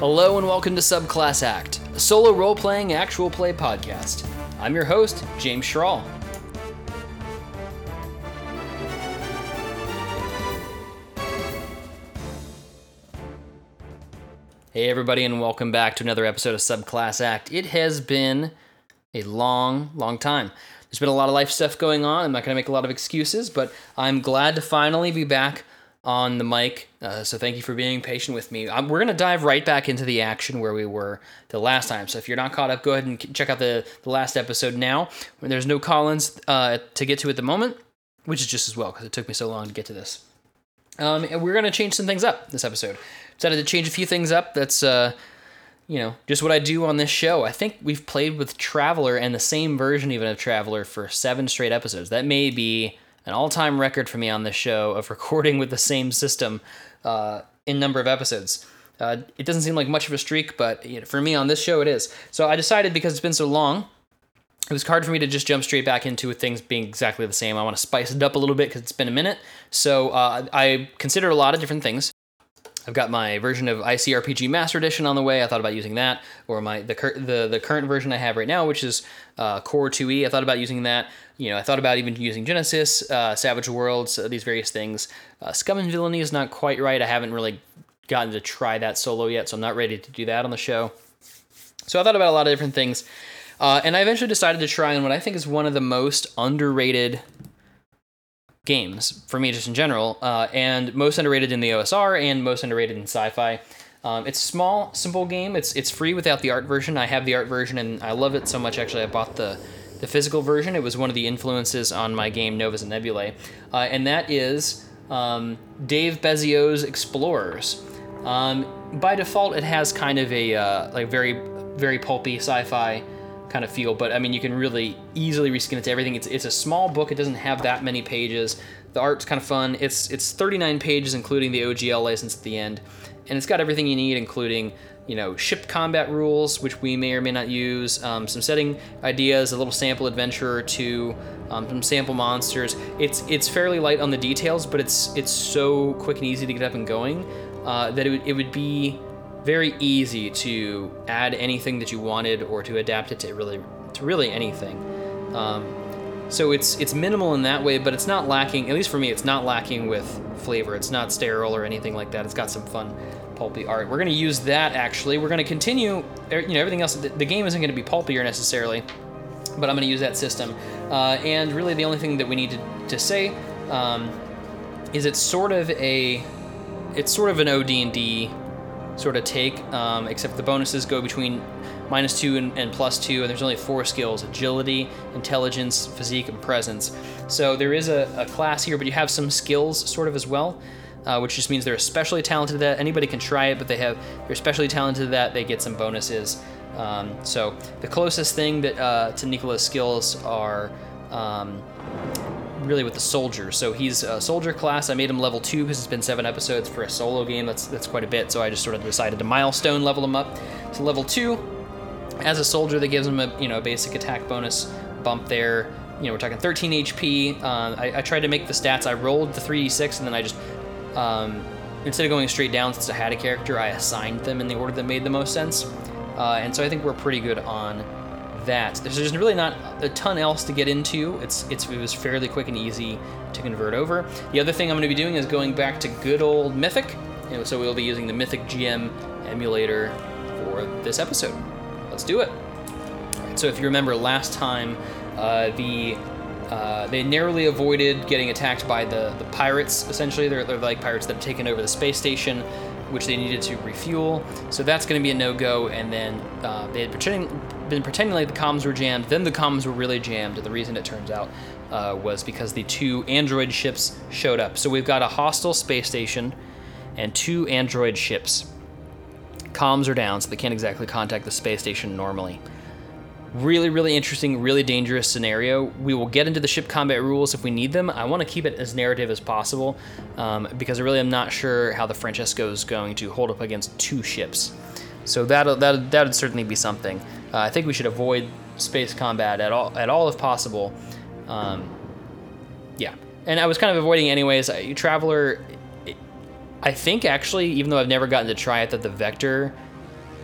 Hello and welcome to Subclass Act, a solo role playing actual play podcast. I'm your host, James Schrawl. Hey, everybody, and welcome back to another episode of Subclass Act. It has been a long, long time. There's been a lot of life stuff going on. I'm not going to make a lot of excuses, but I'm glad to finally be back on the mic. Uh, so thank you for being patient with me. Um, we're going to dive right back into the action where we were the last time. So if you're not caught up, go ahead and check out the, the last episode now. There's no Collins uh, to get to at the moment, which is just as well because it took me so long to get to this. Um, and we're going to change some things up this episode. Decided to change a few things up. That's uh, you know, just what I do on this show. I think we've played with Traveler and the same version even of Traveler for seven straight episodes. That may be an all-time record for me on this show of recording with the same system uh, in number of episodes. Uh, it doesn't seem like much of a streak, but you know, for me on this show it is. So I decided because it's been so long, it was hard for me to just jump straight back into things being exactly the same. I want to spice it up a little bit because it's been a minute. So uh, I considered a lot of different things. I've got my version of ICRPG Master Edition on the way. I thought about using that, or my the the, the current version I have right now, which is uh, Core 2e. I thought about using that. You know, I thought about even using Genesys, uh, Savage Worlds, uh, these various things. Uh, Scum and Villainy is not quite right. I haven't really gotten to try that solo yet, so I'm not ready to do that on the show. So I thought about a lot of different things, uh, and I eventually decided to try on what I think is one of the most underrated games for me, just in general, uh, and most underrated in the OSR and most underrated in sci-fi. Um, it's small, simple game. It's it's free without the art version. I have the art version and I love it so much. Actually, I bought the the physical version. It was one of the influences on my game Novas and Nebulae, uh, and that is um, Dave Bezios's X-Plorers. Um, by default, it has kind of a uh, like very very pulpy sci-fi kind of feel. But I mean, you can really easily reskin it to everything. It's it's a small book. It doesn't have that many pages. The art's kind of fun. It's it's 39 pages, including the OGL license at the end, and it's got everything you need, including you know ship combat rules, which we may or may not use, um, some setting ideas, a little sample adventure or two, um, some sample monsters. It's it's fairly light on the details, but it's it's so quick and easy to get up and going uh, that it would, it would be very easy to add anything that you wanted or to adapt it to really to really anything. Um, so it's it's minimal in that way, but it's not lacking. At least for me, it's not lacking with flavor. It's not sterile or anything like that. It's got some fun pulpy art. We're gonna use that actually. We're gonna continue. er, You know everything else. The game isn't gonna be pulpier necessarily, but I'm gonna use that system. Uh, and really, the only thing that we need to, to say um, is it's sort of a it's sort of an OD&D sort of take, um, except the bonuses go between minus two and, and plus two, and there's only four skills agility, intelligence, physique, and presence. So there is a, a class here, but you have some skills sort of as well. Uh, which just means they're especially talented at that. Anybody can try it, but they have they're especially talented at that. They get some bonuses. Um, so the closest thing that uh, to Nikola's skills are um, really with the soldier. So he's a soldier class. I made him level two because it's been seven episodes for a solo game. That's that's quite a bit. So I just sort of decided to milestone level him up to level two. As a soldier, that gives him a you know basic attack bonus bump there. You know we're talking 13 HP. Uh, I, I tried to make the stats. I rolled the 3d6 and then I just um, instead of going straight down since I had a character, I assigned them in the order that made the most sense. Uh, and so I think we're pretty good on that. There's really not a ton else to get into. It's, it's it was fairly quick and easy to convert over. The other thing I'm going to be doing is going back to good old Mythic. Know, so we'll be using the Mythic GM emulator for this episode. Let's do it. So if you remember last time, uh, the uh, they narrowly avoided getting attacked by the, the pirates. Essentially, they're, they're like pirates that have taken over the space station, which they needed to refuel. So that's going to be a no go. And then uh, they had pretending, been pretending like the comms were jammed. Then the comms were really jammed. And the reason it turns out uh, was because the two android ships showed up. So we've got a hostile space station and two android ships. Comms are down, so they can't exactly contact the space station normally really really interesting really dangerous scenario we will get into the ship combat rules if we need them i want to keep it as narrative as possible um, because i really am not sure how the francesco is going to hold up against two ships so that'll that that would certainly be something uh, i think we should avoid space combat at all at all if possible um, yeah and i was kind of avoiding anyways I, traveler i think actually even though i've never gotten to try it that the vector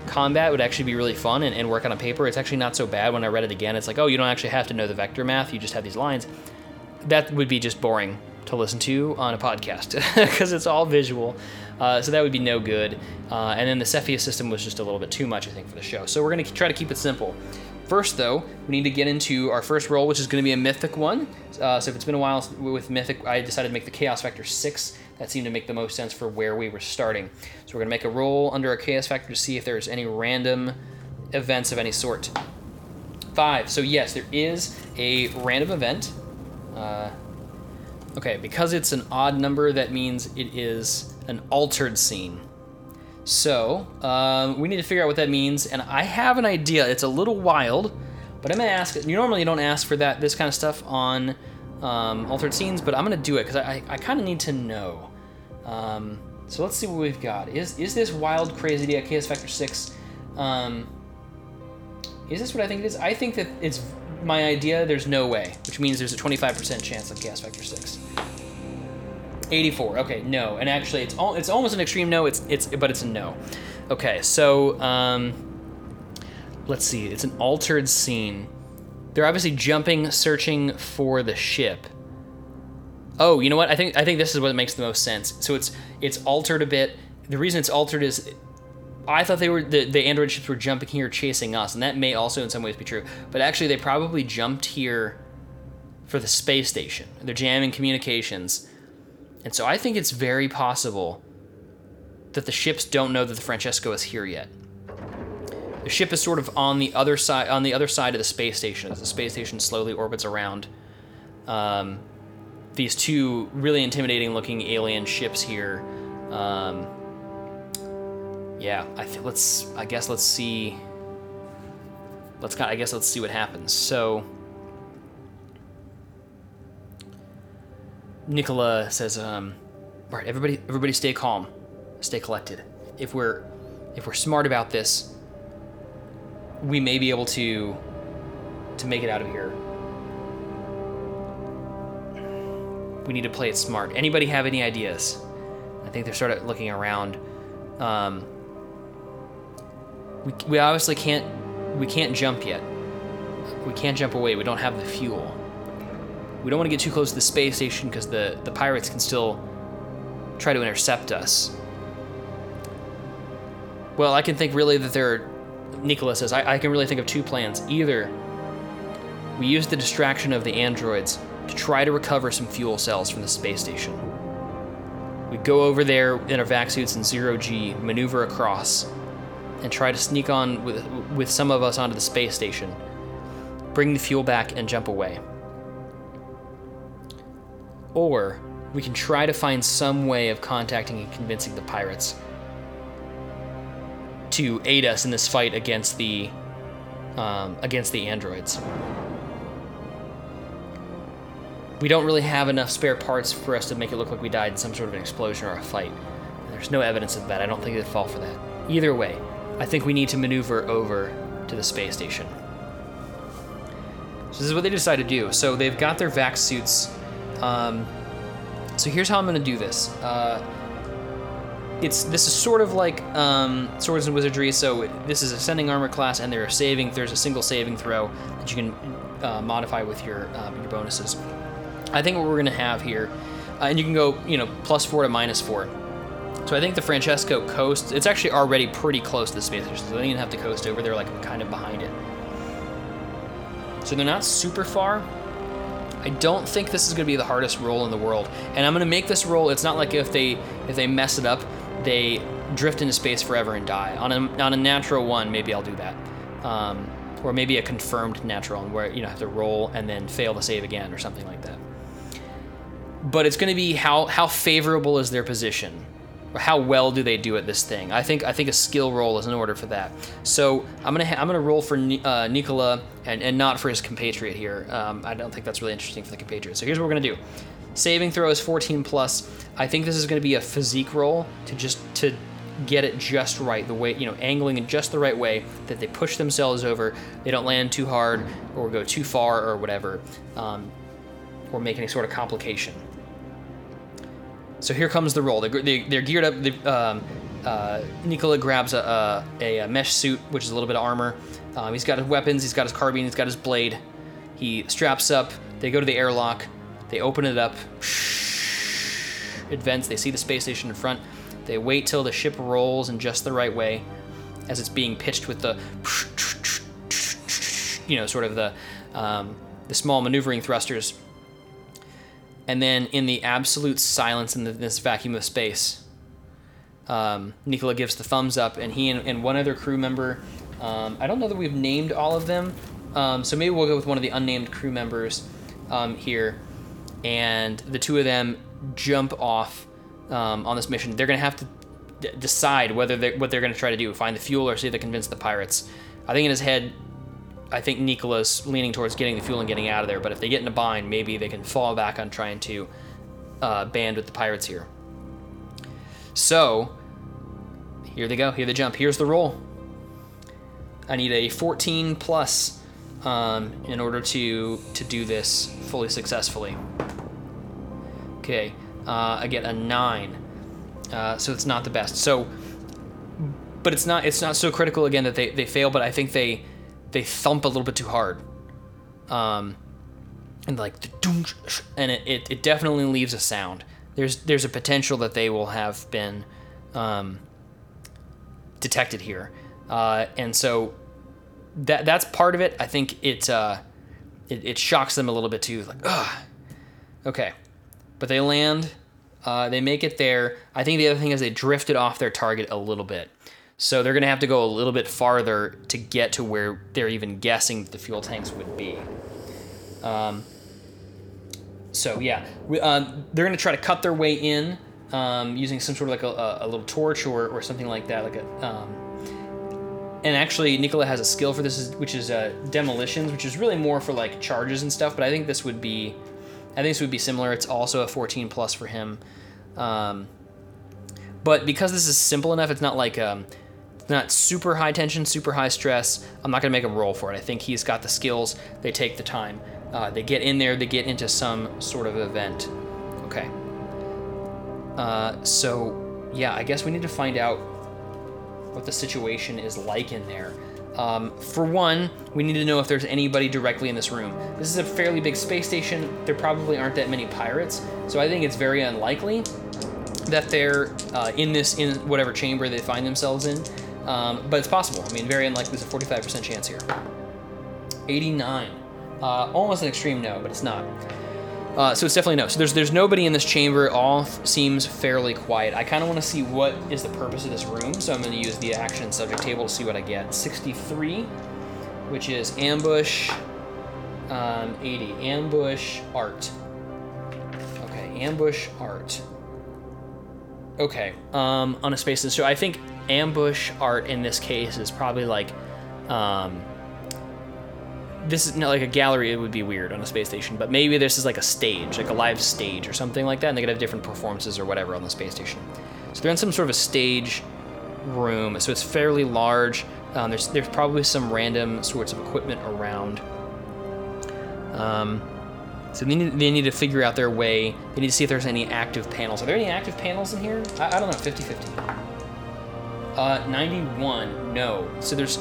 combat would actually be really fun and, and work on a paper. It's actually not so bad when I read it again. It's like, oh, you don't actually have to know the vector math, you just have these lines. That would be just boring to listen to on a podcast because it's all visual. Uh, so that would be no good. Uh, and then the Cepheus system was just a little bit too much, I think, for the show. So we're going to try to keep it simple. First, though, we need to get into our first roll, which is going to be a mythic one. Uh, so if it's been a while with mythic, I decided to make the chaos factor six. That seemed to make the most sense for where we were starting. So we're going to make a roll under a chaos factor to see if there's any random events of any sort. Five. So yes, there is a random event. Uh, okay, because it's an odd number, that means it is an altered scene. So um, we need to figure out what that means, and I have an idea. It's a little wild, but I'm gonna ask. You normally don't ask for that this kind of stuff on um, altered scenes, but I'm gonna do it because I, I kind of need to know. Um, so let's see what we've got. Is is this wild, crazy idea Chaos Factor six? Um, is this what I think it is? I think that it's my idea. There's no way, which means there's a 25% chance of Chaos Factor six. 84. Okay, no. And actually, it's all, it's almost an extreme no. It's it's but it's a no. Okay, so um, let's see. It's an altered scene. They're obviously jumping, searching for the ship. Oh, you know what? I think I think this is what makes the most sense. So it's it's altered a bit. The reason it's altered is I thought they were the, the android ships were jumping here chasing us, and that may also in some ways be true. But actually, they probably jumped here for the space station. They're jamming communications and so I think it's very possible that the ships don't know that the Francesco is here yet. The ship is sort of on the other side on the other side of the space station as the space station slowly orbits around um, these two really intimidating looking alien ships here. Um, yeah, I th- let's I guess let's see. Let's I guess let's see what happens. So Nikola says, um, "All right, everybody, everybody, stay calm, stay collected. If we're, if we're smart about this, we may be able to, to make it out of here. We need to play it smart. Anybody have any ideas? I think they're sort of looking around. Um, we, we obviously can't, we can't jump yet. We can't jump away. We don't have the fuel." We don't want to get too close to the space station because the, the pirates can still try to intercept us. Well, I can think really that there are. Nikola says, I, I can really think of two plans. Either we use the distraction of the androids to try to recover some fuel cells from the space station. We go over there in our vac suits in zero G, maneuver across, and try to sneak on with, with some of us onto the space station, bring the fuel back, and jump away. Or we can try to find some way of contacting and convincing the pirates to aid us in this fight against the um, against the androids. We don't really have enough spare parts for us to make it look like we died in some sort of an explosion or a fight. There's no evidence of that. I don't think they'd fall for that. Either way, I think we need to maneuver over to the space station. So this is what they decide to do. So they've got their vac suits um, so here's how I'm gonna do this. Uh, it's this is sort of like um, swords and wizardry. So this is ascending armor class, and there are saving. There's a single saving throw that you can uh, modify with your um, your bonuses. I think what we're gonna have here, uh, and you can go you know plus four to minus four. So I think the Francesco coast. It's actually already pretty close to the space so they don't even have to coast over. They're like kind of behind it. So they're not super far, I don't think this is going to be the hardest roll in the world. And I'm going to make this roll. It's not like if they if they mess it up, they drift into space forever and die. On a, on a natural one, maybe I'll do that. Um, or maybe a confirmed natural one where you know have to roll and then fail to save again or something like that. But it's going to be how how favorable is their position how well do they do at this thing? I think I think a skill roll is in order for that. So I'm gonna ha- I'm gonna roll for uh, Nikola and, and not for his compatriot here. Um, I don't think that's really interesting for the compatriot. So here's what we're gonna do. Saving throw is 14 plus. I think this is gonna be a physique roll to just to get it just right, the way you know, angling in just the right way that they push themselves over, they don't land too hard or go too far or whatever, um, or make any sort of complication. So here comes the roll. They're, they, are geared up. Um, uh, Nikola grabs a, a, a mesh suit, which is a little bit of armor. Um, he's got his weapons, he's got his carbine, he's got his blade. He straps up. They go to the airlock. They open it up. It vents. They see the space station in front. They wait till the ship rolls in just the right way as it's being pitched with the, you know, sort of the, um, the small maneuvering thrusters. And then in the absolute silence in the, this vacuum of space, um, Nikola gives the thumbs up, and he and, and one other crew member. Um, I don't know that we've named all of them, um, so maybe we'll go with one of the unnamed crew members um, here, and the two of them jump off um, on this mission. They're gonna have to d- decide whether they're, what they're gonna try to do: find the fuel or see if they convince the pirates. I think in his head, I think Nikola's leaning towards getting the fuel and getting out of there. But if they get in a bind, maybe they can fall back on trying to uh, band with the pirates here. So, here they go. Here they jump. Here's the roll. I need a 14 plus um, in order to to do this fully successfully. Okay, uh, I get a nine, uh, so it's not the best. So, but it's not it's not so critical again that they, they fail. But I think they they thump a little bit too hard, um, and like and it, it, it definitely leaves a sound. There's there's a potential that they will have been um, detected here, uh, and so that that's part of it. I think it, uh, it it shocks them a little bit too. Like, ugh. Okay, but they land. Uh, they make it there. I think the other thing is they drifted off their target a little bit. So they're going to have to go a little bit farther to get to where they're even guessing the fuel tanks would be. Um, so yeah, we, um, they're going to try to cut their way in um, using some sort of like a, a, little torch or, or something like that. Like a, um, and actually, Nikola has a skill for this, which is uh, demolitions, which is really more for like charges and stuff. But I think this would be, I think this would be similar. It's also a 14 plus for him. Um, but because this is simple enough, it's not like not super high tension, super high stress. I'm not gonna make him roll for it. I think he's got the skills. They take the time. Uh, they get in there. They get into some sort of event. Okay. Uh, so yeah, I guess we need to find out what the situation is like in there. Um, for one, we need to know if there's anybody directly in this room. This is a fairly big space station. There probably aren't that many pirates, so I think it's very unlikely that they're uh, in this in whatever chamber they find themselves in. Um, but it's possible. I mean, very unlikely. There's a 45% chance here. 89. Uh, almost an extreme no, but it's not. Uh, so it's definitely no. So there's there's nobody in this chamber. All seems fairly quiet. I kind of want to see what is the purpose of this room. So I'm going to use the action subject table to see what I get. 63, which is ambush. Um, 80 ambush art. Okay, ambush art. Okay, um, on a space. So I think ambush art in this case is probably like um, this is not like a gallery it would be weird on a space station but maybe this is like a stage like a live stage or something like that and they could have different performances or whatever on the space station. So they're in some sort of a stage room so it's fairly large. Um, there's there's probably some random sorts of equipment around. Um, so they need, they need to figure out their way. They need to see if there's any active panels. Are there any active panels in here? I, I don't know 50 50 uh, 91, no. So there's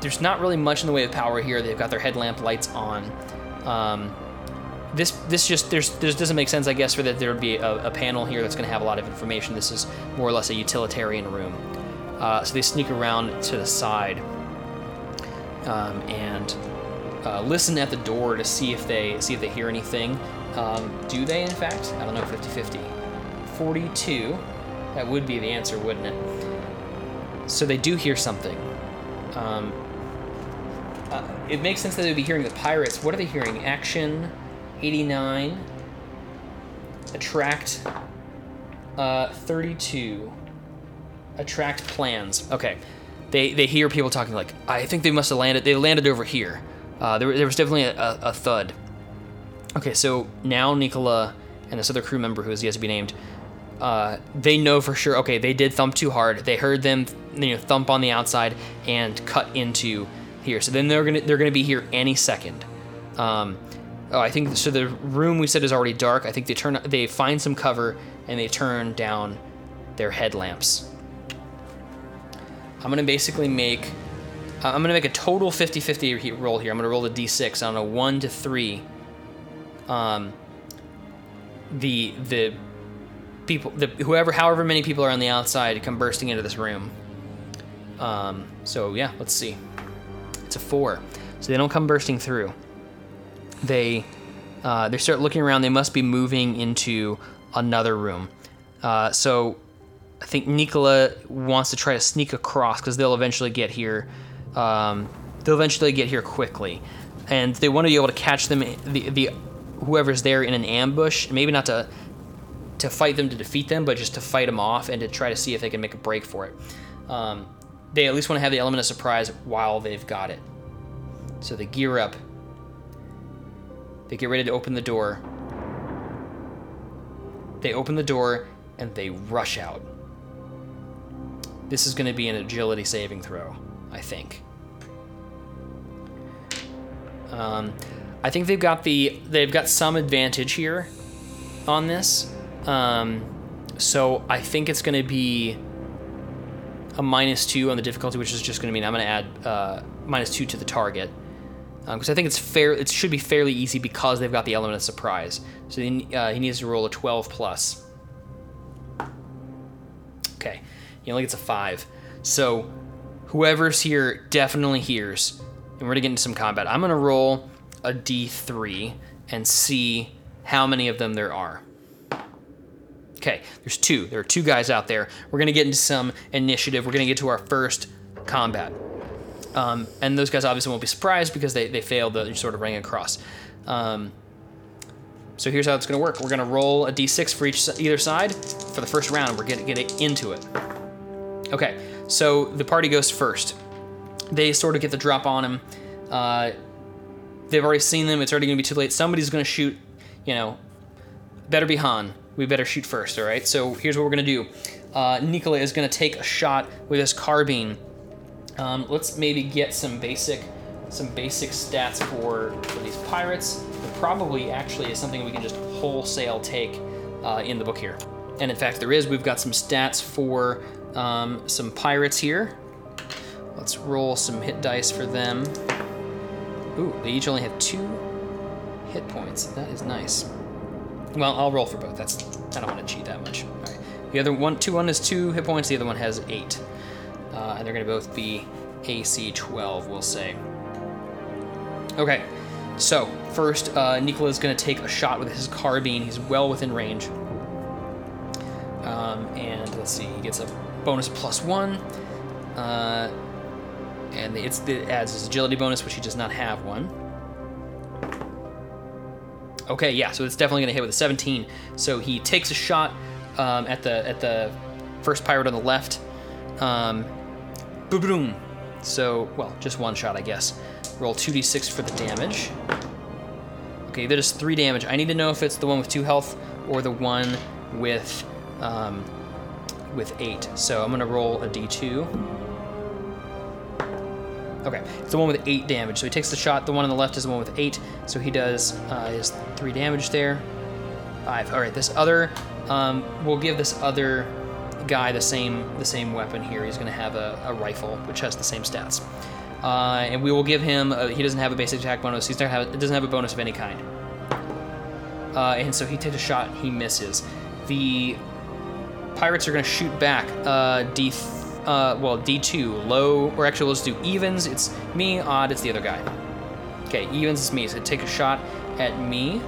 there's not really much in the way of power here. They've got their headlamp lights on. Um, this this just there's this doesn't make sense, I guess, for that there would be a, a panel here that's going to have a lot of information. This is more or less a utilitarian room. Uh, so they sneak around to the side um, and uh, listen at the door to see if they see if they hear anything. Um, do they, in fact? I don't know. 50-50. 42. That would be the answer, wouldn't it? So they do hear something. Um, uh, it makes sense that they'd be hearing the pirates. What are they hearing? Action 89. Attract uh, 32. Attract plans. Okay. They, they hear people talking like, I think they must have landed. They landed over here. Uh, there, there was definitely a, a, a thud. Okay, so now Nikola and this other crew member who is yet to be named uh, they know for sure. Okay, they did thump too hard. They heard them, you know, thump on the outside and cut into here. So then they're gonna they're gonna be here any second. Um, oh, I think so. The room we said is already dark. I think they turn they find some cover and they turn down their headlamps. I'm gonna basically make. I'm gonna make a total 50-50 he- roll here. I'm gonna roll a d6 on a one to three. Um. The the people the whoever however many people are on the outside come bursting into this room. Um. So yeah, let's see. It's a four, so they don't come bursting through. They uh, they start looking around. They must be moving into another room. Uh, so I think Nikola wants to try to sneak across because they'll eventually get here. Um, they'll eventually get here quickly, and they want to be able to catch them. The, the whoever's there in an ambush, maybe not to to fight them to defeat them, but just to fight them off and to try to see if they can make a break for it. Um, they at least want to have the element of surprise while they've got it. So they gear up. They get ready to open the door. They open the door and they rush out. This is going to be an agility saving throw, I think. Um, I think they've got the they've got some advantage here on this. Um, so I think it's going to be a minus two on the difficulty, which is just going to mean I'm going to add uh, minus two to the target because I think it's fair. It should be fairly easy because they've got the element of surprise. So he, uh, he needs to roll a 12 plus. Okay, he only gets a five. So whoever's here definitely hears, and we're gonna get into some combat. I'm gonna roll a d3 and see how many of them there are. Okay, there's two. There are two guys out there. We're gonna get into some initiative. We're gonna get to our first combat. Um, and those guys obviously won't be surprised because they, they failed the sort of ring across. Um, so here's how it's going to work. We're going to roll a d6 for each either side for the first round. We're getting getting into it. Okay, so the party goes first. They sort of get the drop on him. Uh, they've already seen them. It's already going to be too late. Somebody's going to shoot. You know, better be Han. We better shoot first. All right. So here's what we're to do. Uh, Nikola is to take a shot with his carbine um, let's maybe get some basic, some basic stats for, for these pirates. There probably actually is something we can just wholesale take uh, in the book here. And in fact, there is. We've got some stats for um, some pirates here. Let's roll some hit dice for them. Ooh, they each only have two hit points. That is nice. Well, I'll roll for both. That's I don't want to cheat that much. All right. The other one, two one is two hit points. The other one has eight uh, and they're going to both be AC 12, we'll say. Okay, so first, uh, Nikola is going to take a shot with his carbine. He's well within range. Um, and let's see, he gets a bonus plus one. Uh, and it's, it adds his agility bonus, which he does not have one. Okay, yeah, so it's definitely going to hit with a 17. So he takes a shot um, at the at the first pirate on the left. Um, boom. So, well, just one shot, I guess. Roll 2d6 for the damage. Okay, that is three damage. I need to know if it's the one with two health or the one with um, with eight. So I'm gonna roll a d2. Okay, it's the one with eight damage. So he takes the shot. The one on the left is the one with eight. So he does uh, his three damage there. Five. All right, this other, um, we'll give this other guy the same the same weapon here. He's going to have a, a, rifle, which has the same stats. Uh, and we will give him. A, he doesn't have a basic attack bonus. He's not have. Doesn't have a bonus of any kind. Uh, and so he takes a shot. He misses. The pirates are going to shoot back. Uh, D. Uh, well, D2 low, or actually let's do evens. It's me. Odd. It's the other guy. Okay, evens is me. So take a shot at me.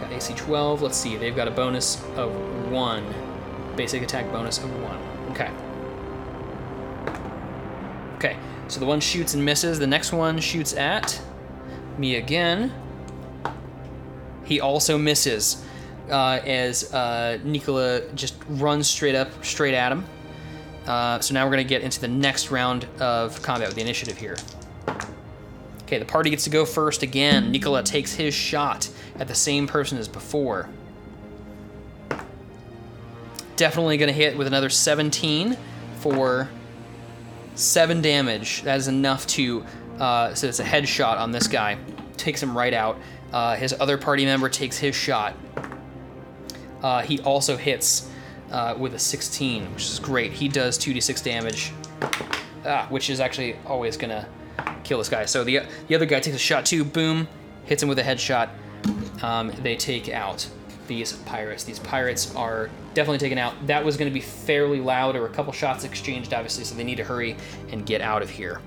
Got AC 12. Let's see. They've got a bonus of one basic attack bonus of one. Okay. Okay, so the one shoots and misses. The next one shoots at me again. He also misses uh, as uh, Nikola just runs straight up, straight at him. Uh, so now we're going to get into the next round of combat with the initiative here. Okay, the party gets to go first again. Nikola takes his shot at the same person as before definitely going to hit with another 17 for 7 damage. That is enough to, uh, so it's a headshot on this guy. Takes him right out. Uh, his other party member takes his shot. Uh, he also hits uh, with a 16, which is great. He does 2d6 damage, ah, which is actually always gonna kill this guy. So the the other guy takes a shot too. Boom, hits him with a headshot. Um, they take out these pirates. These pirates are definitely taken out. That was going to be fairly loud, or a couple shots exchanged, obviously, so they need to hurry and get out of here.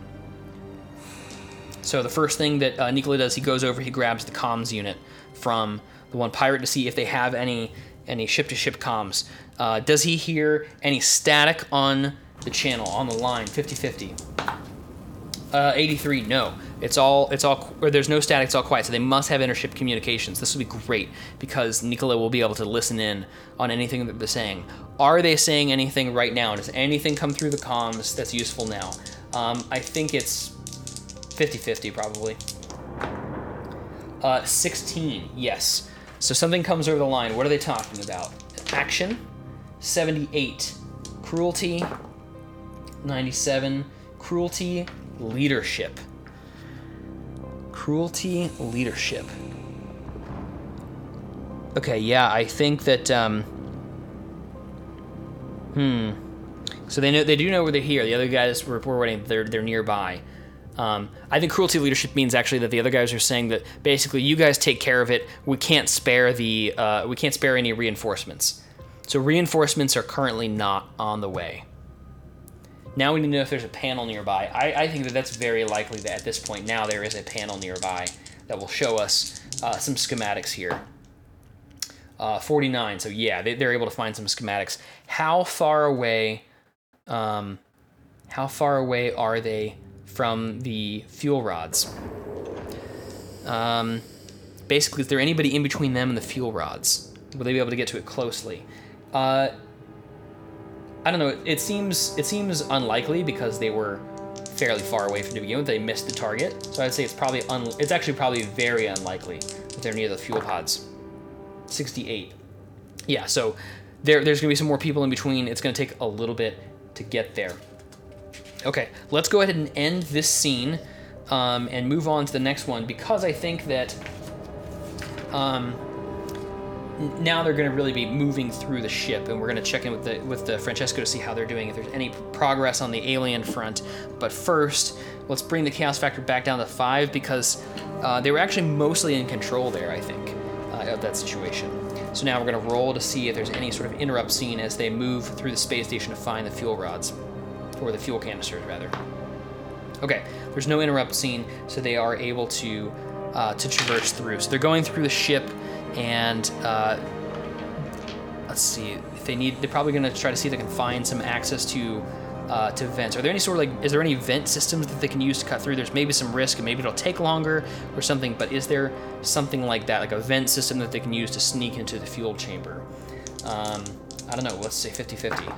So the first thing that uh, Nikola does, he goes over, he grabs the comms unit from the one pirate to see if they have any any ship-to-ship comms. Uh, does he hear any static on the channel on the line? 50-50. Uh, 83, no. It's all, it's all, or there's no static, it's all quiet. So they must have intership communications. This will be great because Nikola will be able to listen in on anything that they're saying. Are they saying anything right now? Does anything come through the comms that's useful now? Um, I think it's 50 50 probably. Uh, 16, yes. So something comes over the line. What are they talking about? Action, 78. Cruelty, 97. Cruelty, leadership. Cruelty, leadership. Okay, yeah, I think that. Um, hmm. So they know they do know where they're here. The other guys were reporting they're they're nearby. Um, I think cruelty leadership means actually that the other guys are saying that basically you guys take care of it. We can't spare the uh, we can't spare any reinforcements. So reinforcements are currently not on the way. Now we need to know if there's a panel nearby. I, I think that that's very likely that at this point now there is a panel nearby that will show us uh, some schematics here. Uh, 49. So yeah, they, are able to find some schematics. How far away? Um, how far away are they from the fuel rods? Um, basically, is there anybody in between them and the fuel rods? Will they be able to get to it closely? Uh, I don't know. It seems it seems unlikely because they were fairly far away from the begin with. They missed the target, so I'd say it's probably un- it's actually probably very unlikely that they're near the fuel pods. 68. Yeah, so there, there's going to be some more people in between. It's going to take a little bit to get there. Okay, let's go ahead and end this scene um, and move on to the next one because I think that um, now they're going to really be moving through the ship, and we're going to check in with the with the Francesco to see how they're doing, if there's any progress on the alien front. But first, let's bring the chaos factor back down to five because uh, they were actually mostly in control there. I think uh, of that situation. So now we're going to roll to see if there's any sort of interrupt scene as they move through the space station to find the fuel rods, or the fuel canisters rather. Okay, there's no interrupt scene, so they are able to uh, to traverse through. So they're going through the ship and uh, let's see if they need they're probably going to try to see if they can find some access to uh, to vents. Are there any sort of like is there any vent systems that they can use to cut through? There's maybe some risk and maybe it'll take longer or something but is there something like that like a vent system that they can use to sneak into the fuel chamber? Um, i don't know let's say 50-50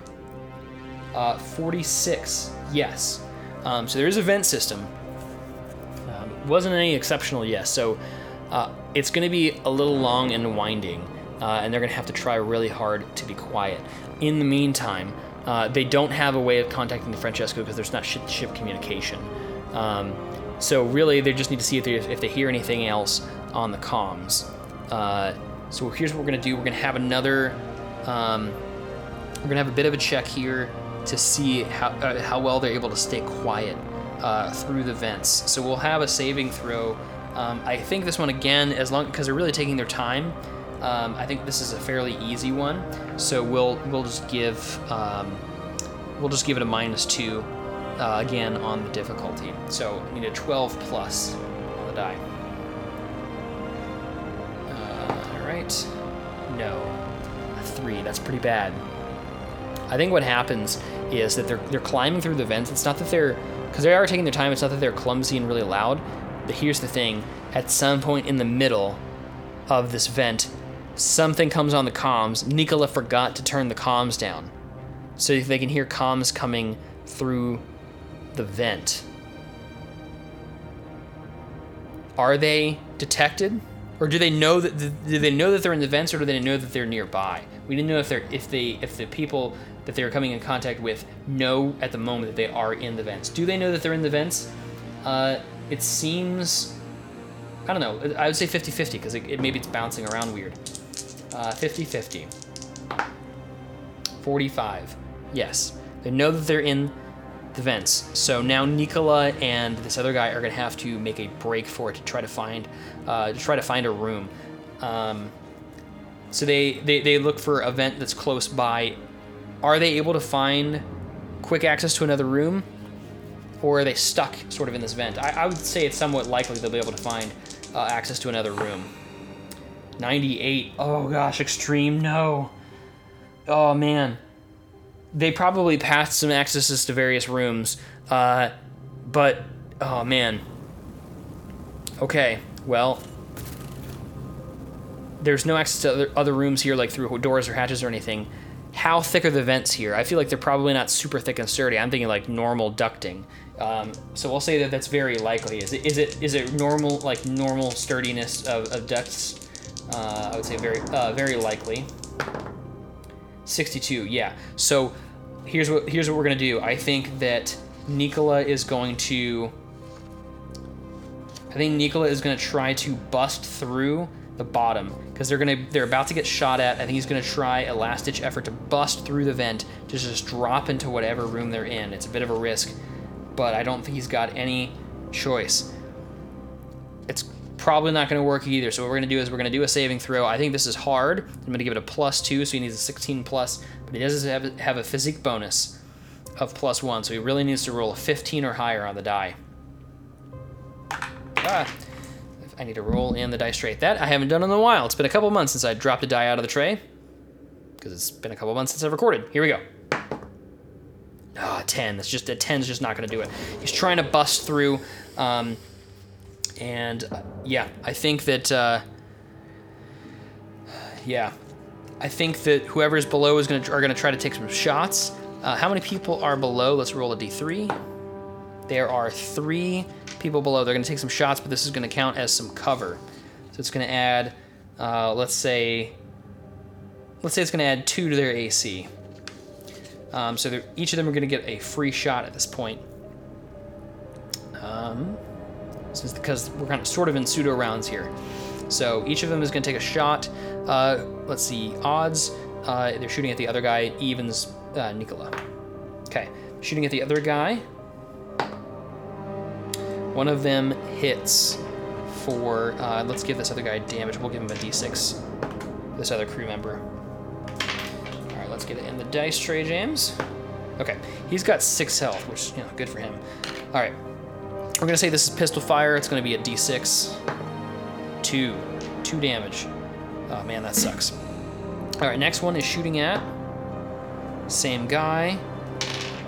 uh, 46 yes. Um, so there is a vent system. Um, wasn't any exceptional yes. So uh, it's going to be a little long and winding, uh, and they're going to have to try really hard to be quiet. In the meantime, uh, they don't have a way of contacting the Francesco because there's not ship-to-ship communication. Um, so really, they just need to see if they, if they hear anything else on the comms. Uh, so here's what we're going to do. We're going to have another. Um, we're going to have a bit of a check here to see how uh, how well they're able to stay quiet uh, through the vents. So we'll have a saving throw um, I think this one again, as long because they're really taking their time. Um, I think this is a fairly easy one, so we'll we'll just give um, we'll just give it a minus two uh, again on the difficulty. So we need a 12 plus on the die. Uh, all right, no, a three. That's pretty bad. I think what happens is that they're they're climbing through the vents. It's not that they're because they are taking their time. It's not that they're clumsy and really loud. But here's the thing at some point in the middle of this vent, something comes on the comms. Nikola forgot to turn the comms down. So they can hear comms coming through the vent. Are they detected? Or do they know that the, do they know that they're in the vents or do they know that they're nearby? We didn't know if they're if they if the people that they are coming in contact with know at the moment that they are in the vents. Do they know that they're in the vents? Uh, it seems I don't know. I would say 50-50 because it, it, maybe it's bouncing around weird. 50-50. Uh, 45. Yes. They know that they're in the vents. So now Nikola and this other guy are gonna have to make a break for it to try to find, uh, to try to find a room. Um, so they, they they look for a vent that's close by. Are they able to find quick access to another room, or are they stuck sort of in this vent? I, I would say it's somewhat likely they'll be able to find uh, access to another room. 98. Oh gosh, extreme. No. Oh man. They probably passed some accesses to various rooms, uh, but oh man. Okay, well, there's no access to other, other rooms here, like through doors or hatches or anything. How thick are the vents here? I feel like they're probably not super thick and sturdy. I'm thinking like normal ducting. Um, so we'll say that that's very likely. Is it is it is it normal like normal sturdiness of, of ducts? Uh, I would say very uh, very likely. 62, yeah. So here's what here's what we're gonna do. I think that Nikola is going to. I think Nikola is gonna try to bust through the bottom because they're gonna they're about to get shot at. I think he's gonna try a last ditch effort to bust through the vent to just drop into whatever room they're in. It's a bit of a risk, but I don't think he's got any choice. It's probably not going to work either. So what we're going to do is we're going to do a saving throw. I think this is hard. I'm going to give it a plus two, so he needs a 16 plus, but he does have, have a physique bonus of plus one, so he really needs to roll a 15 or higher on the die. Ah, I need to roll in the die straight. That I haven't done in a while. It's been a couple months since I dropped a die out of the tray, because it's been a couple months since I've recorded. Here we go. Ah, 10. That's just a 10's just not going to do it. He's trying to bust through. Um, and uh, yeah, I think that uh, yeah, I think that whoever's below is gonna are gonna try to take some shots. Uh, how many people are below? Let's roll a d3. There are three people below. They're gonna take some shots, but this is gonna count as some cover. So it's gonna add, uh, let's say, let's say it's gonna add two to their AC. Um, so each of them are gonna get a free shot at this point. Um, since because we're kind of sort of in pseudo rounds here. So each of them is going to take a shot. Uh, let's see, odds. Uh, they're shooting at the other guy. Evens, uh, Nikola. Okay, shooting at the other guy. One of them hits for. Uh, let's give this other guy damage. We'll give him a d6. This other crew member. Get it in the dice tray, James. Okay, he's got six health, which you know, good for him. All right, we're gonna say this is pistol fire. It's gonna be a d6. Two. Two damage. Oh man, that sucks. All right, next one is shooting at. Same guy.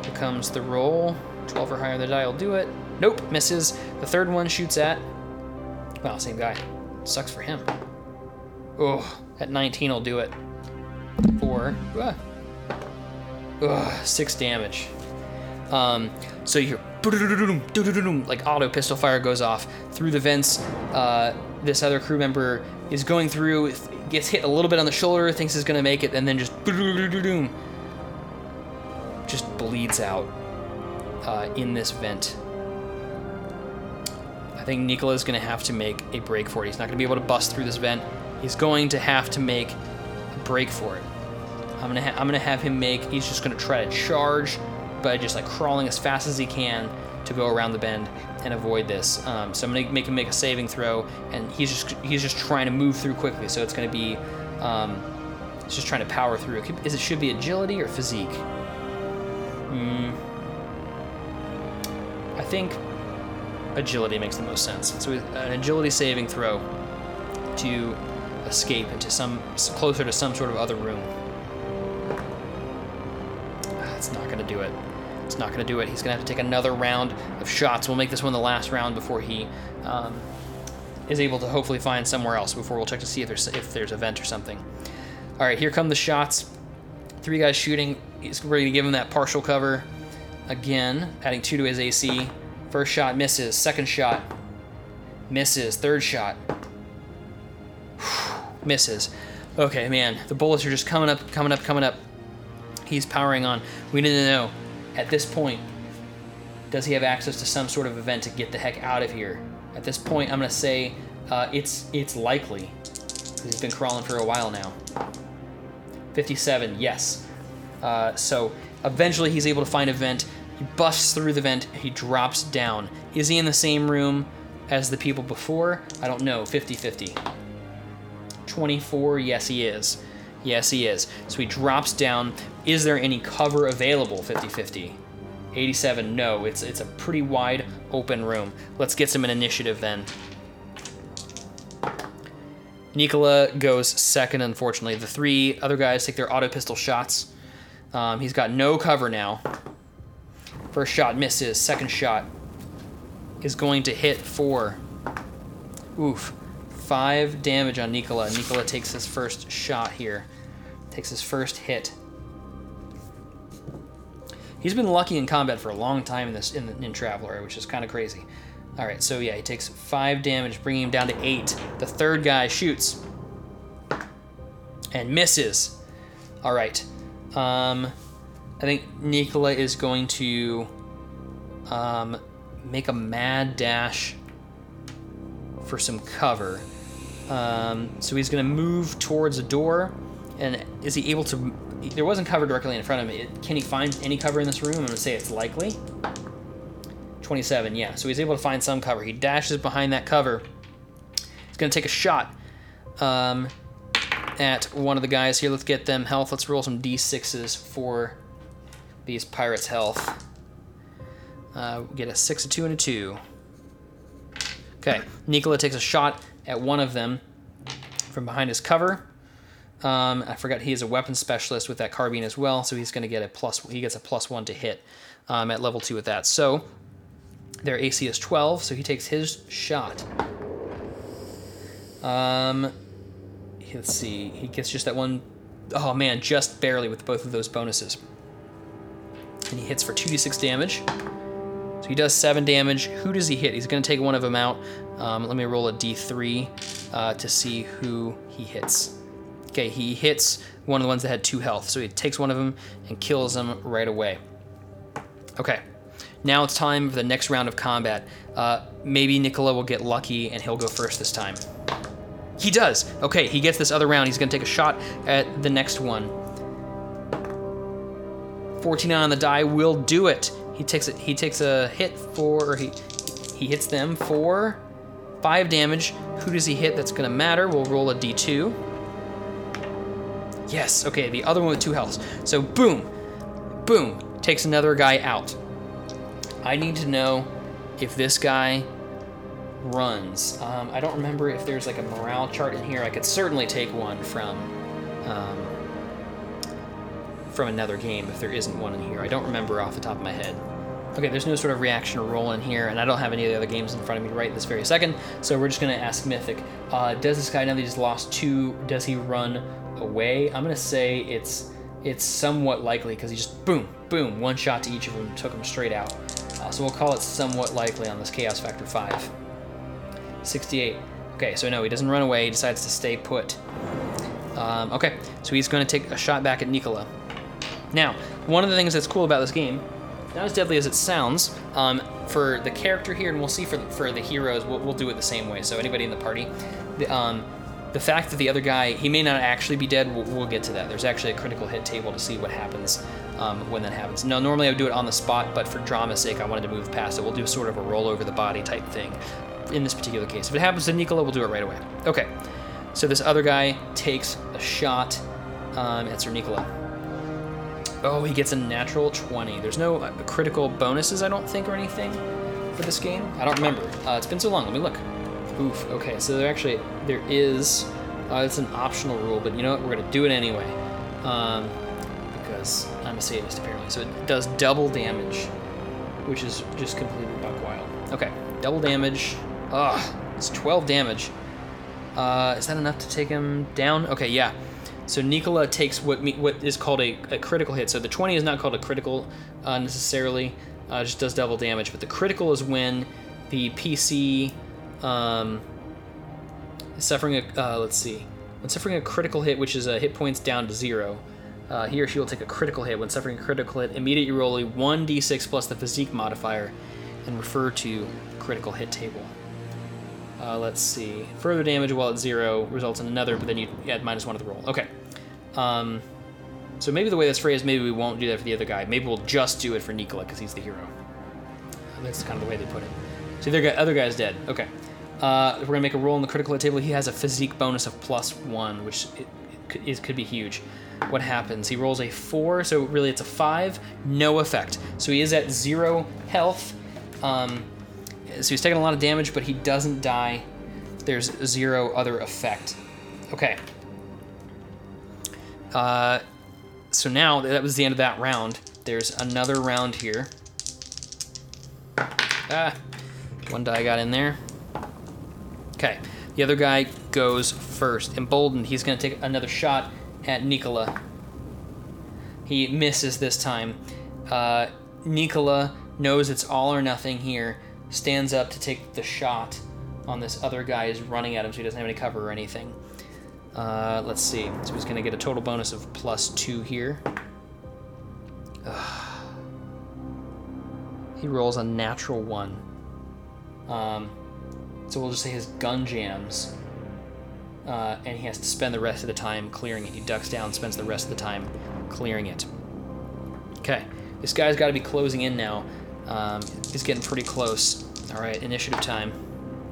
Here comes the roll. 12 or higher on the die will do it. Nope, misses. The third one shoots at. Wow, same guy. Sucks for him. Oh, at 19 will do it. Four. Ah. Ugh, six damage. Um, so you hear like auto pistol fire goes off through the vents. Uh, this other crew member is going through, gets hit a little bit on the shoulder, thinks he's gonna make it, and then just just bleeds out uh, in this vent. I think Nikola is gonna have to make a break for it. He's not gonna be able to bust through this vent. He's going to have to make a break for it. I'm gonna ha- I'm gonna have him make. He's just gonna try to charge by just like crawling as fast as he can to go around the bend and avoid this. Um, so I'm gonna make him make a saving throw, and he's just he's just trying to move through quickly. So it's gonna be um, he's just trying to power through. Is it should be agility or physique? Hmm. I think agility makes the most sense. So an agility saving throw to escape into some closer to some sort of other room. That's not gonna do it. It's not going to do it. He's going to have to take another round of shots. We'll make this one the last round before he um, is able to hopefully find somewhere else. Before we'll check to see if there's if there's a vent or something. All right, here come the shots. Three guys shooting. He's ready to give him that partial cover. Again, adding two to his AC. First shot misses. Second shot misses. Third shot misses. Okay, man, the bullets are just coming up, coming up, coming up. He's powering on. We need to know at this point, does he have access to some sort of event to get the heck out of here? At this point, I'm gonna say uh, it's it's likely. He's been crawling for a while now. 57, yes. Uh, so eventually he's able to find a vent. He busts through the vent. He drops down. Is he in the same room as the people before? I don't know. 50 50. 24. Yes, he is. Yes, he is. So he drops down. Is there any cover available? 50 50. 87. No, it's it's a pretty wide open room. Let's get some an initiative then. Nikola goes second, unfortunately. The three other guys take their auto pistol shots. Um, he's got no cover now. First shot misses. Second shot is going to hit four. Oof. Five damage on Nikola. Nikola takes his first shot here. Takes his first hit. He's been lucky in combat for a long time in this in, in Traveler, which is kind of crazy. All right, so yeah, he takes five damage, bringing him down to eight. The third guy shoots and misses. All right, um, I think Nikola is going to um, make a mad dash for some cover. Um, so he's going to move towards a door, and is he able to? There wasn't cover directly in front of him. Can he find any cover in this room? I'm going to say it's likely. 27, yeah. So he's able to find some cover. He dashes behind that cover. He's going to take a shot um, at one of the guys here. Let's get them health. Let's roll some d6s for these pirates' health. Uh, get a 6, a 2, and a 2. Okay, Nikola takes a shot at one of them from behind his cover. Um, I forgot he is a weapon specialist with that carbine as well, so he's going to get a plus. He gets a plus one to hit um, at level two with that. So their AC is 12, so he takes his shot. Um, let's see. He gets just that one. Oh man, just barely with both of those bonuses. And he hits for 2d6 damage. He does 7 damage. Who does he hit? He's going to take one of them out. Um, let me roll a d3 uh, to see who he hits. Okay, he hits one of the ones that had 2 health. So he takes one of them and kills them right away. Okay. Now it's time for the next round of combat. Uh, maybe Nikola will get lucky and he'll go first this time. He does. Okay, he gets this other round. He's going to take a shot at the next one. 14 on the die will do it. He takes a, he takes a hit for he he hits them for five damage. Who does he hit? That's going to matter. We'll roll a d2. Yes. Okay, the other one with two healths. So boom, boom, takes another guy out. I need to know if this guy runs. Um, I don't remember if there's like a morale chart in here. I could certainly take one from um, from another game if there isn't one in here. I don't remember off the top of my head. Okay, there's no sort of reaction or roll in here, and I don't have any of the other games in front of me right this very second, so we're just gonna ask Mythic. Uh, does this guy, now that he's lost two, does he run away? I'm gonna say it's it's somewhat likely because he just boom, boom, one shot to each of them, took them straight out. Uh, so we'll call it somewhat likely on this Chaos Factor 5. 68. Okay, so no, he doesn't run away, he decides to stay put. Um, okay, so he's going to take a shot back at Nikola. Now, one of the things that's cool about this game, not as deadly as it sounds, um, for the character here, and we'll see for the, for the heroes, we'll, we'll do it the same way. So anybody in the party, the, um, the fact that the other guy, he may not actually be dead, we'll, we'll, get to that. There's actually a critical hit table to see what happens um, when that happens. Now, normally I would do it on the spot, but for drama's sake, I wanted to move past it. We'll do sort of a roll over the body type thing in this particular case. If it happens to Nikola, we'll do it right away. Okay, so this other guy takes a shot um, at Sir Nikola. Oh, he gets a natural 20. There's no uh, critical bonuses, I don't think, or anything for this game. I don't remember. Uh, it's been so long. Let me look. Oof. Okay, so there actually there is. Uh, it's an optional rule, but you know what? We're gonna do it anyway, um, because I'm a sadist apparently. So it does double damage, which is just completely buck wild. Okay, double damage. Ugh, it's 12 damage. Uh, is that enough to take him down? Okay, yeah. So Nikola takes what me, what is called a, a, critical hit. So the 20 is not called a critical uh, necessarily, uh, just does double damage. But the critical is when the PC um, is suffering a, uh, let's see, when suffering a critical hit, which is a hit points down to zero. Uh, he or she will take a critical hit. When suffering a critical hit, immediately roll a 1d6 plus the physique modifier and refer to critical hit table. Uh, let's see. Further damage while at zero results in another, but then you add minus one to the roll. Okay. Um, So maybe the way that's phrased, maybe we won't do that for the other guy. Maybe we'll just do it for Nikola because he's the hero. That's kind of the way they put it. So the other, other guy's dead. Okay. Uh, we're gonna make a roll on the critical hit table. He has a physique bonus of plus one, which it, it could, it could be huge. What happens? He rolls a four, so really it's a five. No effect. So he is at zero health. Um, so he's taking a lot of damage, but he doesn't die. There's zero other effect. Okay. Uh, so now that was the end of that round. There's another round here. Ah, one die got in there. Okay, the other guy goes first. Emboldened, he's going to take another shot at Nikola. He misses this time. Uh, Nikola knows it's all or nothing here, stands up to take the shot on this other guy who's running at him so he doesn't have any cover or anything. Uh, let's see. So he's going to get a total bonus of plus two here. Ugh. He rolls a natural one. Um, so we'll just say his gun jams. Uh, and he has to spend the rest of the time clearing it. He ducks down, spends the rest of the time clearing it. Okay, this guy's got to be closing in now. Um, he's getting pretty close. All right, initiative time.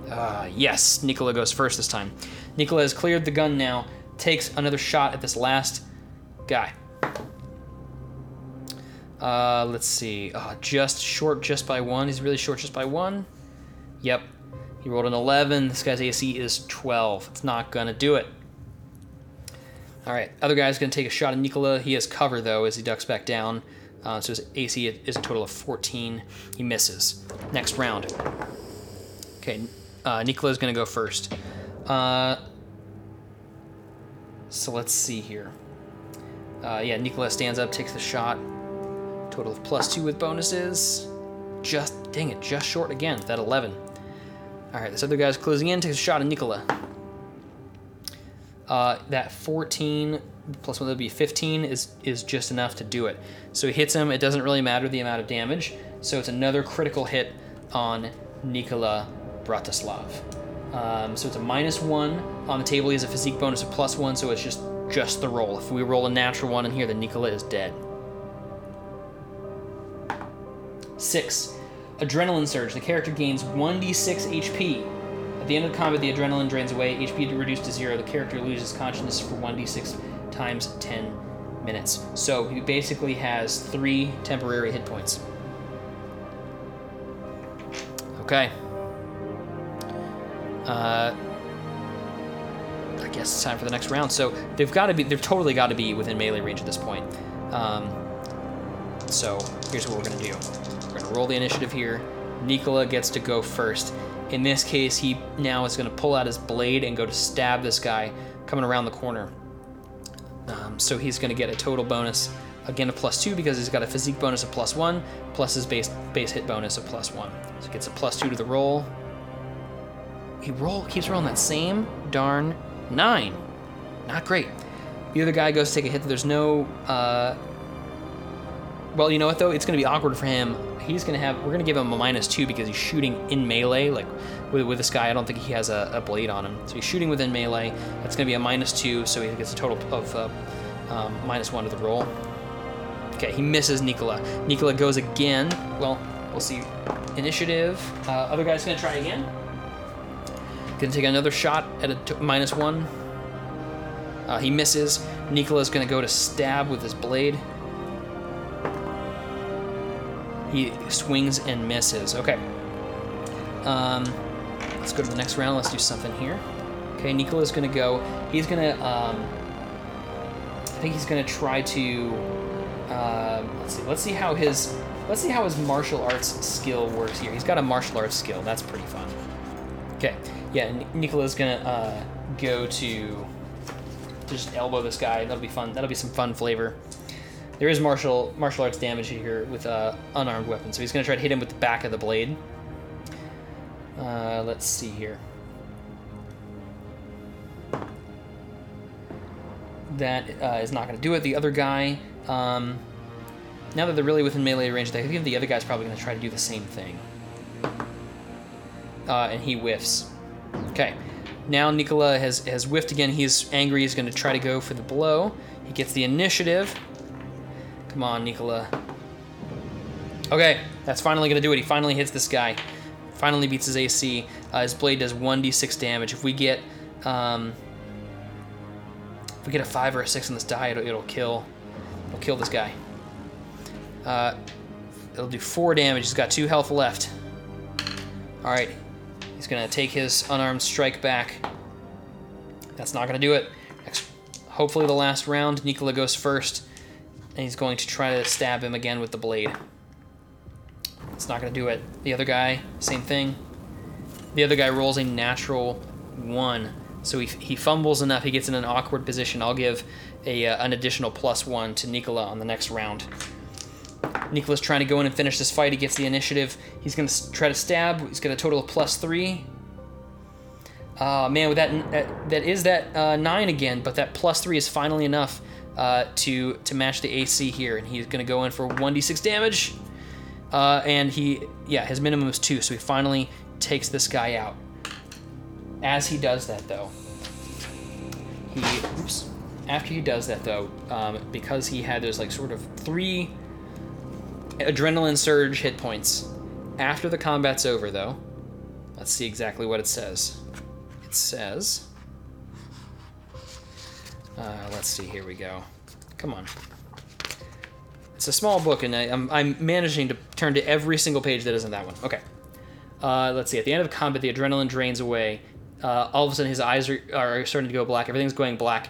Uh, yes, Nikola goes first this time. Nikola has cleared the gun now, takes another shot at this last guy. Uh, let's see. Uh, just short just by one. He's really short just by one. Yep. He rolled an 11. This guy's AC is 12. It's not going to do it. All right. Other guy's going to take a shot at Nikola. He has cover, though, as he ducks back down. Uh, so his AC is a total of 14. He misses. Next round. Okay. Uh, Nikola's going to go first. Uh, so let's see here. Uh, yeah, Nikola stands up, takes the shot. Total of plus two with bonuses. Just, dang it, just short again. That 11. All right, this other guy's closing in, takes a shot at Nikola. Uh, that 14 plus one that would be 15 is is just enough to do it. So he hits him. It doesn't really matter the amount of damage. So it's another critical hit on Nikola Bratislav. Um, so it's a minus one on the table. He has a physique bonus of plus one, so it's just just the roll. If we roll a natural one in here, then Nikola is dead. Six, adrenaline surge. The character gains 1d6 HP. At the end of the combat, the adrenaline drains away. HP reduced to zero. The character loses consciousness for 1d6 times 10 minutes. So he basically has three temporary hit points. Okay. Uh, I guess it's time for the next round. So they've got to be, they've totally got to be within melee range at this point. Um, so here's what we're gonna do. We're gonna roll the initiative here. Nikola gets to go first. In this case, he now is gonna pull out his blade and go to stab this guy coming around the corner. Um, so he's gonna get a total bonus again a plus two because he's got a physique bonus of plus one plus his base base hit bonus of plus one. So he gets a plus two to the roll. He roll keeps rolling that same darn nine. Not great. The other guy goes to take a hit. There's no. Uh, well, you know what though? It's going to be awkward for him. He's going to have. We're going to give him a minus two because he's shooting in melee. Like with, with this guy, I don't think he has a, a blade on him. So he's shooting within melee. That's going to be a minus two, so he gets a total of uh, um, minus one to the roll. Okay, he misses Nikola. Nikola goes again. Well, we'll see. Initiative. Uh, other guy's going to try again. Gonna take another shot at a t- minus one. Uh, he misses. Nikola's gonna go to stab with his blade. He swings and misses. Okay. Um, let's go to the next round. Let's do something here. Okay, Nikola's gonna go. He's gonna. Um, I think he's gonna try to. Um, let's see. Let's see how his. Let's see how his martial arts skill works here. He's got a martial arts skill. That's pretty fun. Okay. Yeah, N- Nikola's gonna uh, go to just elbow this guy. That'll be fun. That'll be some fun flavor. There is martial martial arts damage here with uh, unarmed weapon, so he's gonna try to hit him with the back of the blade. Uh, let's see here. That uh, is not gonna do it. The other guy, um, now that they're really within melee range, I think the other guy's probably gonna try to do the same thing. Uh, and he whiffs. Okay. Now Nikola has, has whiffed again. He's angry. He's going to try to go for the blow. He gets the initiative. Come on, Nikola. Okay, that's finally gonna do it. He finally hits this guy. Finally beats his AC. Uh, his blade does 1d6 damage. If we get, um, if we get a five or a six on this die, it'll, it'll kill, it'll kill this guy. Uh, it'll do four damage. He's got two health left. All right, he's gonna take his unarmed strike back. That's not gonna do it. Next, hopefully the last round, Nikola goes first, and he's going to try to stab him again with the blade. It's not going to do it. The other guy, same thing. The other guy rolls a natural one. So he, he fumbles enough, he gets in an awkward position. I'll give a, uh, an additional plus one to Nikola on the next round. Nikola's trying to go in and finish this fight. He gets the initiative. He's going to try to stab. He's got a total of plus three. Uh, man, with that, that that is that uh, nine again, but that plus three is finally enough uh, to to match the AC here, and he's gonna go in for one d six damage. Uh, and he, yeah, his minimum is two, so he finally takes this guy out. As he does that, though, he, oops, after he does that, though, um, because he had those like sort of three adrenaline surge hit points. After the combat's over, though, let's see exactly what it says. It says, uh, let's see, here we go. Come on. It's a small book, and I, am I'm, I'm managing to turn to every single page that isn't that one. Okay. Uh, let's see. At the end of combat, the adrenaline drains away. Uh, all of a sudden, his eyes are, are starting to go black. Everything's going black.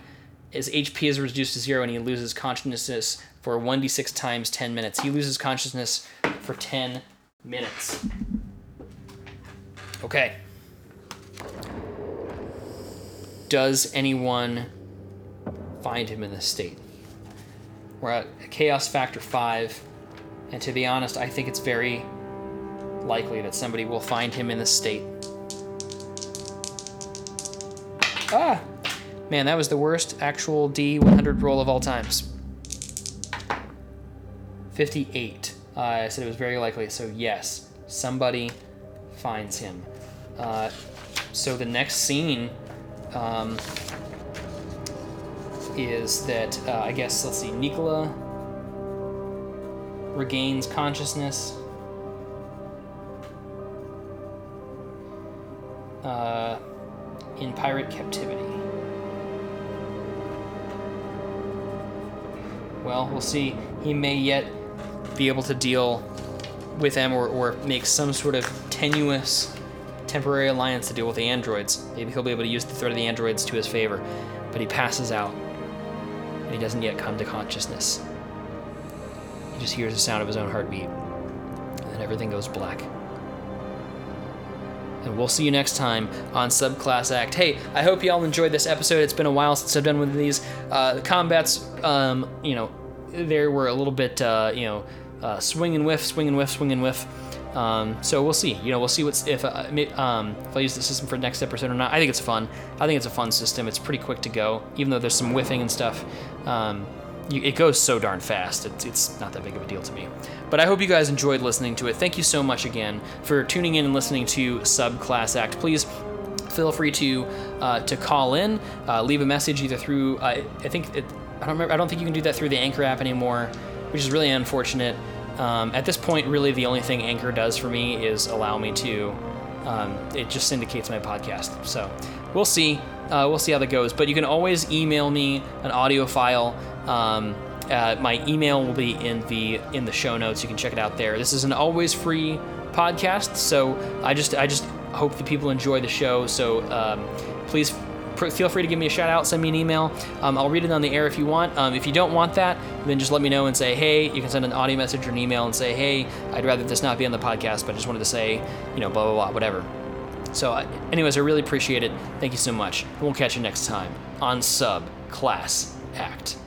His HP is reduced to zero, and he loses consciousness for 1d6 times 10 minutes. He loses consciousness for 10 minutes. Okay. Does anyone find him in this state? We're at chaos factor 5, and to be honest, I think it's very likely that somebody will find him in this state. Ah! Man, that was the worst actual D100 roll of all times. 58. Uh, I said it was very likely, so yes, somebody finds him. Uh, so the next scene um, is that uh, I guess let's see, Nikola regains consciousness. Uh, in pirate captivity. Well, we'll see. He may yet be able to deal with them or, or make some sort of tenuous temporary alliance to deal with the androids. Maybe he'll be able to use the threat of the androids to his favor. But he passes out and he doesn't yet come to consciousness. He just hears the sound of his own heartbeat, and then everything goes black. And we'll see you next time on Subclass Act. Hey, I hope you all enjoyed this episode. It's been a while since I've done one of these. Uh, the combats, um, you know, there were a little bit, uh, you know, uh, swing and whiff, swing and whiff, swing and whiff. Um, so we'll see. You know, we'll see what's if uh, um, if I use the system for next episode or not. I think it's fun. I think it's a fun system. It's pretty quick to go, even though there's some whiffing and stuff. Um, you, it goes so darn fast. It's, it's not that big of a deal to me. But I hope you guys enjoyed listening to it. Thank you so much again for tuning in and listening to Subclass Act. Please feel free to uh, to call in, uh, leave a message either through. I think it, I don't remember. I don't think you can do that through the Anchor app anymore, which is really unfortunate. Um, at this point, really, the only thing Anchor does for me is allow me to. Um, it just syndicates my podcast. So we'll see. Uh, we'll see how that goes. But you can always email me an audio file. Um, uh, my email will be in the in the show notes. You can check it out there. This is an always free podcast, so I just I just hope that people enjoy the show. So um, please feel free to give me a shout out, send me an email. Um, I'll read it on the air if you want. Um, if you don't want that, then just let me know and say, hey, you can send an audio message or an email and say, hey, I'd rather this not be on the podcast, but I just wanted to say, you know, blah, blah, blah, whatever. So, uh, anyways, I really appreciate it. Thank you so much. We'll catch you next time on Sub Class Act.